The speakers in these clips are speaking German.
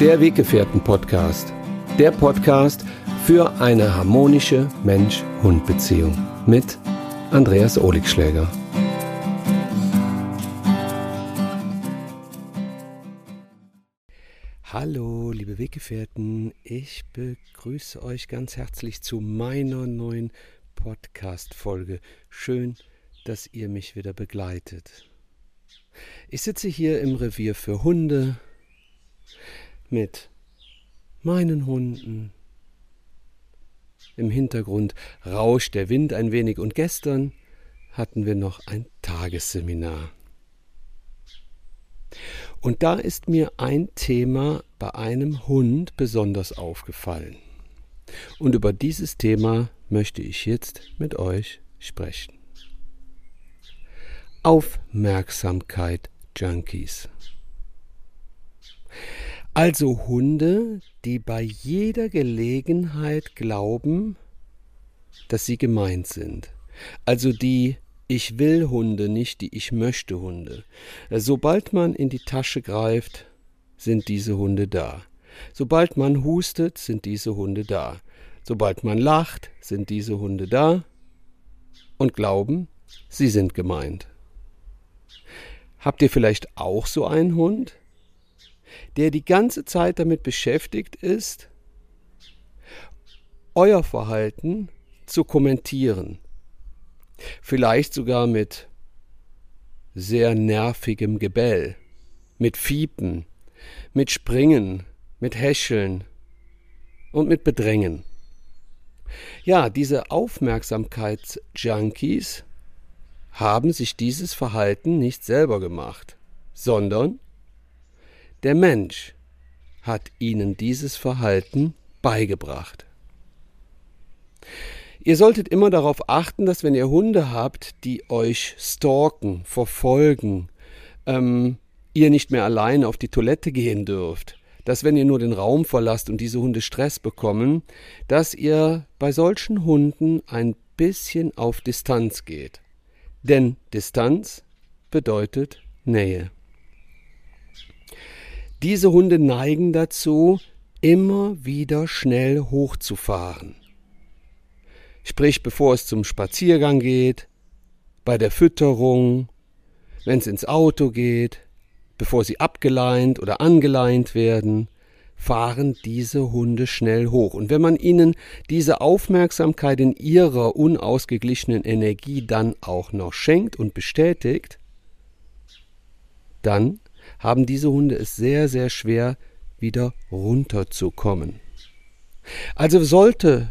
Der Weggefährten-Podcast. Der Podcast für eine harmonische Mensch-Hund-Beziehung mit Andreas Oligschläger. Hallo, liebe Weggefährten, ich begrüße euch ganz herzlich zu meiner neuen Podcast-Folge. Schön, dass ihr mich wieder begleitet. Ich sitze hier im Revier für Hunde mit meinen Hunden. Im Hintergrund rauscht der Wind ein wenig und gestern hatten wir noch ein Tagesseminar. Und da ist mir ein Thema bei einem Hund besonders aufgefallen. Und über dieses Thema möchte ich jetzt mit euch sprechen. Aufmerksamkeit Junkies. Also Hunde, die bei jeder Gelegenheit glauben, dass sie gemeint sind. Also die Ich will Hunde, nicht die Ich möchte Hunde. Sobald man in die Tasche greift, sind diese Hunde da. Sobald man hustet, sind diese Hunde da. Sobald man lacht, sind diese Hunde da und glauben, sie sind gemeint. Habt ihr vielleicht auch so einen Hund, der die ganze Zeit damit beschäftigt ist, euer Verhalten zu kommentieren? Vielleicht sogar mit sehr nervigem Gebell, mit Fiepen, mit Springen, mit Häscheln und mit Bedrängen. Ja, diese Aufmerksamkeitsjunkies haben sich dieses Verhalten nicht selber gemacht, sondern der Mensch hat ihnen dieses Verhalten beigebracht. Ihr solltet immer darauf achten, dass wenn ihr Hunde habt, die euch stalken, verfolgen, ähm, ihr nicht mehr alleine auf die Toilette gehen dürft, dass wenn ihr nur den Raum verlasst und diese Hunde Stress bekommen, dass ihr bei solchen Hunden ein bisschen auf Distanz geht. Denn Distanz bedeutet Nähe. Diese Hunde neigen dazu, immer wieder schnell hochzufahren. Sprich, bevor es zum Spaziergang geht, bei der Fütterung, wenn es ins Auto geht, bevor sie abgeleint oder angeleint werden, fahren diese Hunde schnell hoch. Und wenn man ihnen diese Aufmerksamkeit in ihrer unausgeglichenen Energie dann auch noch schenkt und bestätigt, dann haben diese Hunde es sehr, sehr schwer, wieder runterzukommen. Also sollte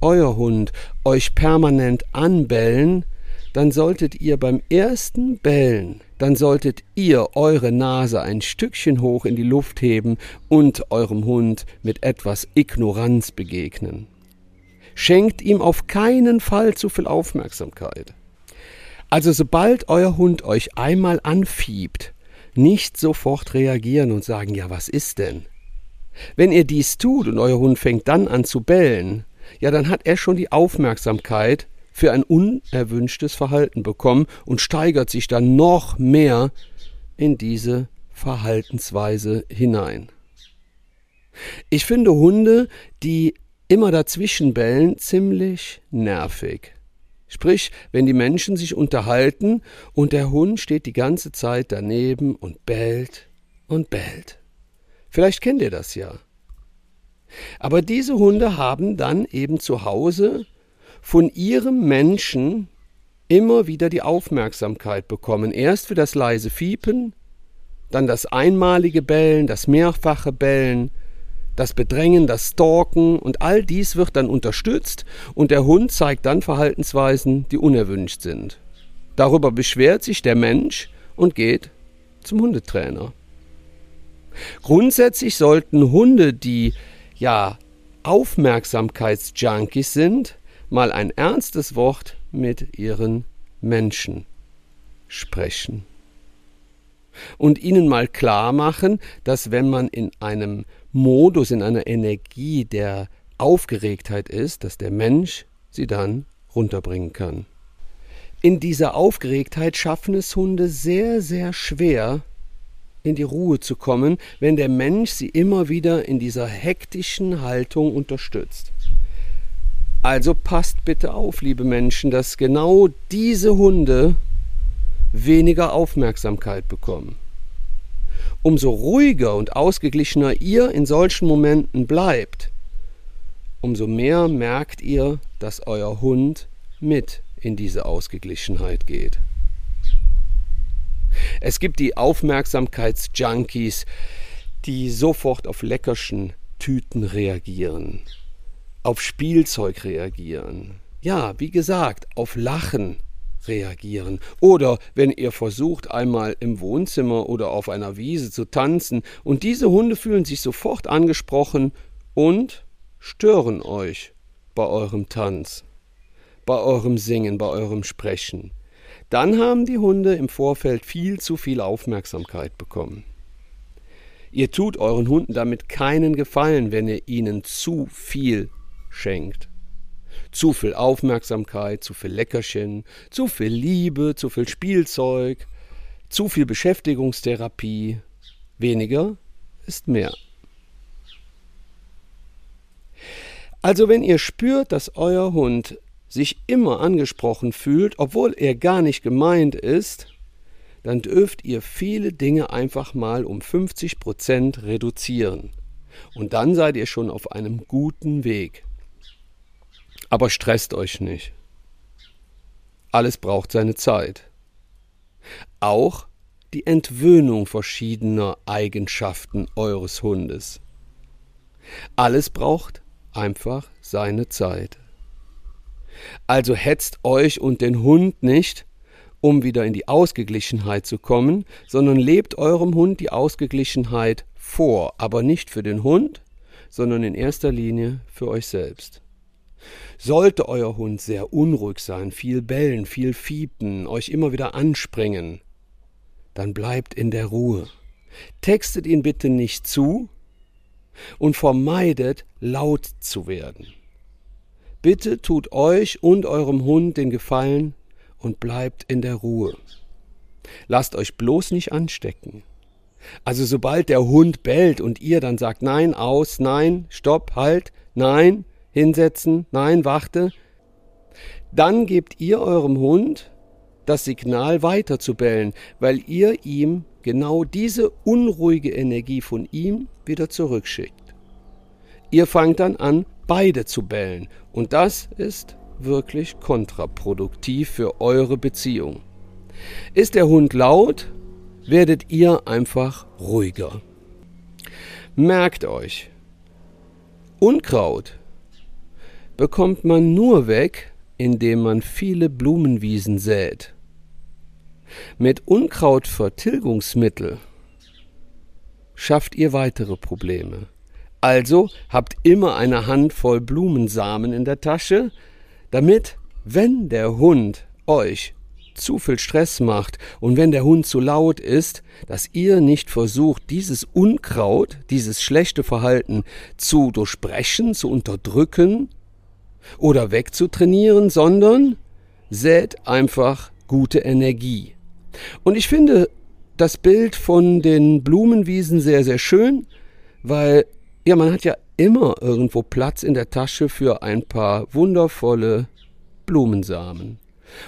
euer Hund euch permanent anbellen, dann solltet ihr beim ersten Bellen, dann solltet ihr eure Nase ein Stückchen hoch in die Luft heben und eurem Hund mit etwas Ignoranz begegnen. Schenkt ihm auf keinen Fall zu viel Aufmerksamkeit. Also sobald euer Hund euch einmal anfiebt, nicht sofort reagieren und sagen, ja, was ist denn? Wenn ihr dies tut und euer Hund fängt dann an zu bellen, ja, dann hat er schon die Aufmerksamkeit für ein unerwünschtes Verhalten bekommen und steigert sich dann noch mehr in diese Verhaltensweise hinein. Ich finde Hunde, die immer dazwischen bellen, ziemlich nervig. Sprich, wenn die Menschen sich unterhalten und der Hund steht die ganze Zeit daneben und bellt und bellt. Vielleicht kennt ihr das ja. Aber diese Hunde haben dann eben zu Hause von ihrem Menschen immer wieder die Aufmerksamkeit bekommen. Erst für das leise Fiepen, dann das einmalige Bellen, das mehrfache Bellen, das Bedrängen, das Stalken und all dies wird dann unterstützt und der Hund zeigt dann Verhaltensweisen, die unerwünscht sind. Darüber beschwert sich der Mensch und geht zum Hundetrainer. Grundsätzlich sollten Hunde, die ja Aufmerksamkeitsjunkies sind, mal ein ernstes Wort mit ihren Menschen sprechen. Und ihnen mal klar machen, dass wenn man in einem Modus, in einer Energie der Aufgeregtheit ist, dass der Mensch sie dann runterbringen kann. In dieser Aufgeregtheit schaffen es Hunde sehr, sehr schwer, in die Ruhe zu kommen, wenn der Mensch sie immer wieder in dieser hektischen Haltung unterstützt. Also passt bitte auf, liebe Menschen, dass genau diese Hunde weniger Aufmerksamkeit bekommen. Umso ruhiger und ausgeglichener ihr in solchen Momenten bleibt, umso mehr merkt ihr, dass euer Hund mit in diese Ausgeglichenheit geht. Es gibt die Aufmerksamkeitsjunkies, die sofort auf Leckerschen Tüten reagieren auf Spielzeug reagieren. Ja, wie gesagt, auf Lachen reagieren. Oder wenn ihr versucht, einmal im Wohnzimmer oder auf einer Wiese zu tanzen und diese Hunde fühlen sich sofort angesprochen und stören euch bei eurem Tanz, bei eurem Singen, bei eurem Sprechen. Dann haben die Hunde im Vorfeld viel zu viel Aufmerksamkeit bekommen. Ihr tut euren Hunden damit keinen Gefallen, wenn ihr ihnen zu viel schenkt. Zu viel Aufmerksamkeit, zu viel Leckerchen, zu viel Liebe, zu viel Spielzeug, zu viel Beschäftigungstherapie. Weniger ist mehr. Also wenn ihr spürt, dass euer Hund sich immer angesprochen fühlt, obwohl er gar nicht gemeint ist, dann dürft ihr viele Dinge einfach mal um 50 Prozent reduzieren. Und dann seid ihr schon auf einem guten Weg. Aber stresst euch nicht. Alles braucht seine Zeit. Auch die Entwöhnung verschiedener Eigenschaften eures Hundes. Alles braucht einfach seine Zeit. Also hetzt euch und den Hund nicht, um wieder in die Ausgeglichenheit zu kommen, sondern lebt eurem Hund die Ausgeglichenheit vor, aber nicht für den Hund, sondern in erster Linie für euch selbst. Sollte euer Hund sehr unruhig sein, viel bellen, viel fiepen, euch immer wieder anspringen, dann bleibt in der Ruhe. Textet ihn bitte nicht zu und vermeidet laut zu werden. Bitte tut euch und eurem Hund den Gefallen und bleibt in der Ruhe. Lasst euch bloß nicht anstecken. Also sobald der Hund bellt und ihr dann sagt Nein, aus, nein, stopp, halt, nein, hinsetzen, nein, warte. Dann gebt ihr eurem Hund das Signal weiter zu bellen, weil ihr ihm genau diese unruhige Energie von ihm wieder zurückschickt. Ihr fangt dann an, beide zu bellen, und das ist wirklich kontraproduktiv für eure Beziehung. Ist der Hund laut, werdet ihr einfach ruhiger. Merkt euch, Unkraut bekommt man nur weg, indem man viele Blumenwiesen sät. Mit Unkrautvertilgungsmittel schafft ihr weitere Probleme. Also habt immer eine Handvoll Blumensamen in der Tasche, damit, wenn der Hund euch zu viel Stress macht und wenn der Hund zu laut ist, dass ihr nicht versucht, dieses Unkraut, dieses schlechte Verhalten zu durchbrechen, zu unterdrücken, oder wegzutrainieren, sondern sät einfach gute Energie. Und ich finde das Bild von den Blumenwiesen sehr, sehr schön, weil ja, man hat ja immer irgendwo Platz in der Tasche für ein paar wundervolle Blumensamen.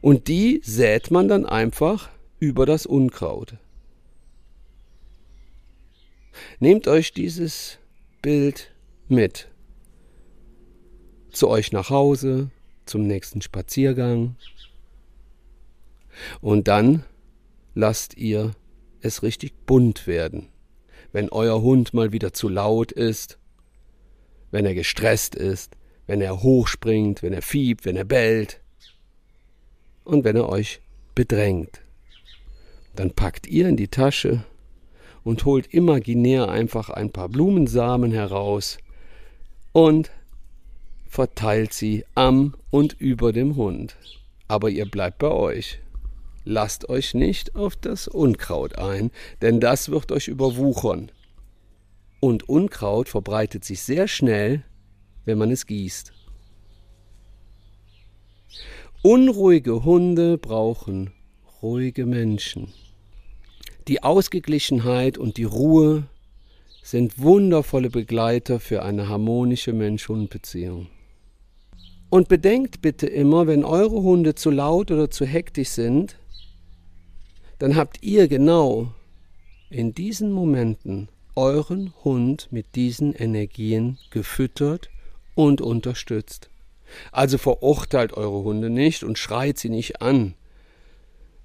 Und die sät man dann einfach über das Unkraut. Nehmt euch dieses Bild mit zu euch nach Hause, zum nächsten Spaziergang. Und dann lasst ihr es richtig bunt werden. Wenn euer Hund mal wieder zu laut ist, wenn er gestresst ist, wenn er hochspringt, wenn er fiebt, wenn er bellt und wenn er euch bedrängt. Dann packt ihr in die Tasche und holt imaginär einfach ein paar Blumensamen heraus und verteilt sie am und über dem Hund. Aber ihr bleibt bei euch. Lasst euch nicht auf das Unkraut ein, denn das wird euch überwuchern. Und Unkraut verbreitet sich sehr schnell, wenn man es gießt. Unruhige Hunde brauchen ruhige Menschen. Die Ausgeglichenheit und die Ruhe sind wundervolle Begleiter für eine harmonische Mensch-Hund-Beziehung. Und bedenkt bitte immer, wenn eure Hunde zu laut oder zu hektisch sind, dann habt ihr genau in diesen Momenten euren Hund mit diesen Energien gefüttert und unterstützt. Also verurteilt eure Hunde nicht und schreit sie nicht an.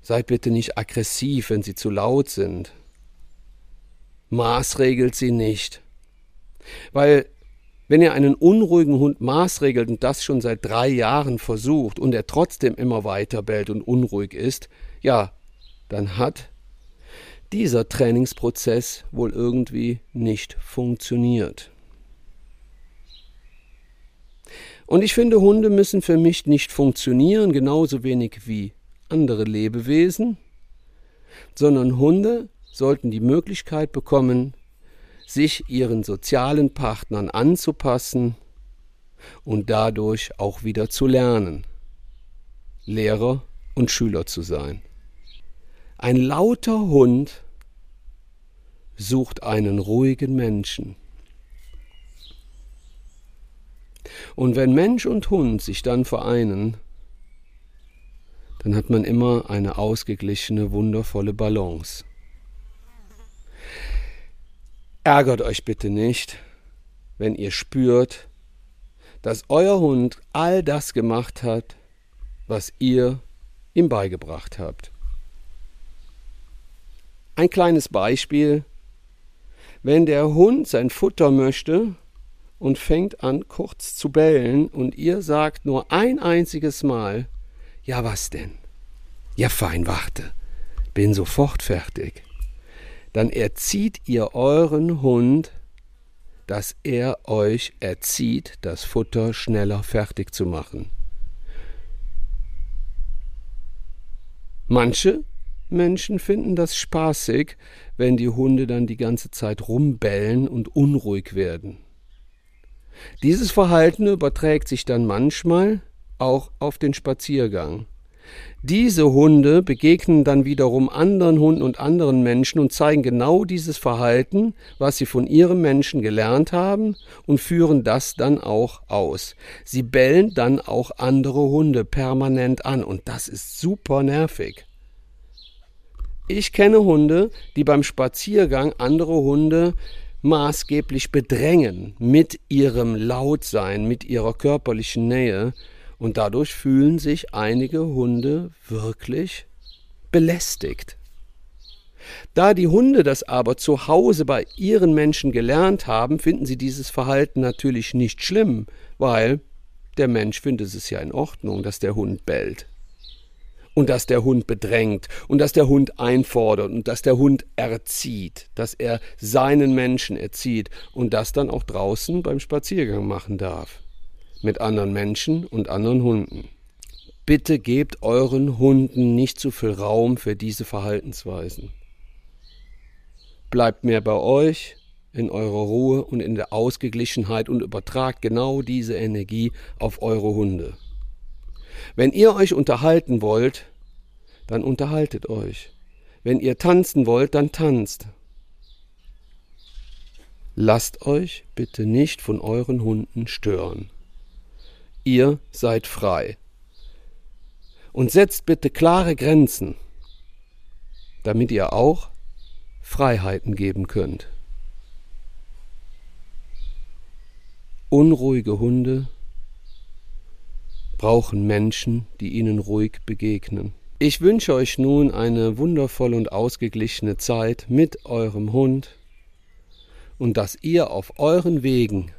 Seid bitte nicht aggressiv, wenn sie zu laut sind. Maßregelt sie nicht. Weil wenn ihr einen unruhigen Hund maßregelt und das schon seit drei Jahren versucht und er trotzdem immer weiter bellt und unruhig ist, ja, dann hat dieser Trainingsprozess wohl irgendwie nicht funktioniert. Und ich finde, Hunde müssen für mich nicht funktionieren, genauso wenig wie andere Lebewesen, sondern Hunde sollten die Möglichkeit bekommen, sich ihren sozialen Partnern anzupassen und dadurch auch wieder zu lernen, Lehrer und Schüler zu sein. Ein lauter Hund sucht einen ruhigen Menschen. Und wenn Mensch und Hund sich dann vereinen, dann hat man immer eine ausgeglichene, wundervolle Balance. Ärgert euch bitte nicht, wenn ihr spürt, dass euer Hund all das gemacht hat, was ihr ihm beigebracht habt. Ein kleines Beispiel. Wenn der Hund sein Futter möchte und fängt an kurz zu bellen und ihr sagt nur ein einziges Mal, ja was denn? Ja fein, warte, bin sofort fertig dann erzieht ihr euren Hund, dass er euch erzieht, das Futter schneller fertig zu machen. Manche Menschen finden das spaßig, wenn die Hunde dann die ganze Zeit rumbellen und unruhig werden. Dieses Verhalten überträgt sich dann manchmal auch auf den Spaziergang. Diese Hunde begegnen dann wiederum anderen Hunden und anderen Menschen und zeigen genau dieses Verhalten, was sie von ihrem Menschen gelernt haben und führen das dann auch aus. Sie bellen dann auch andere Hunde permanent an und das ist super nervig. Ich kenne Hunde, die beim Spaziergang andere Hunde maßgeblich bedrängen mit ihrem Lautsein, mit ihrer körperlichen Nähe und dadurch fühlen sich einige Hunde wirklich belästigt. Da die Hunde das aber zu Hause bei ihren Menschen gelernt haben, finden sie dieses Verhalten natürlich nicht schlimm, weil der Mensch findet es ja in Ordnung, dass der Hund bellt. Und dass der Hund bedrängt und dass der Hund einfordert und dass der Hund erzieht, dass er seinen Menschen erzieht und das dann auch draußen beim Spaziergang machen darf mit anderen Menschen und anderen Hunden. Bitte gebt euren Hunden nicht zu viel Raum für diese Verhaltensweisen. Bleibt mehr bei euch, in eurer Ruhe und in der Ausgeglichenheit und übertragt genau diese Energie auf eure Hunde. Wenn ihr euch unterhalten wollt, dann unterhaltet euch. Wenn ihr tanzen wollt, dann tanzt. Lasst euch bitte nicht von euren Hunden stören. Ihr seid frei. Und setzt bitte klare Grenzen, damit ihr auch Freiheiten geben könnt. Unruhige Hunde brauchen Menschen, die ihnen ruhig begegnen. Ich wünsche euch nun eine wundervolle und ausgeglichene Zeit mit eurem Hund und dass ihr auf euren Wegen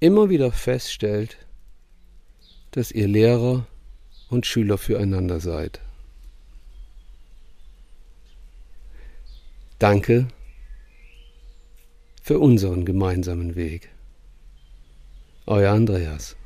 immer wieder feststellt, dass ihr Lehrer und Schüler füreinander seid. Danke für unseren gemeinsamen Weg. Euer Andreas.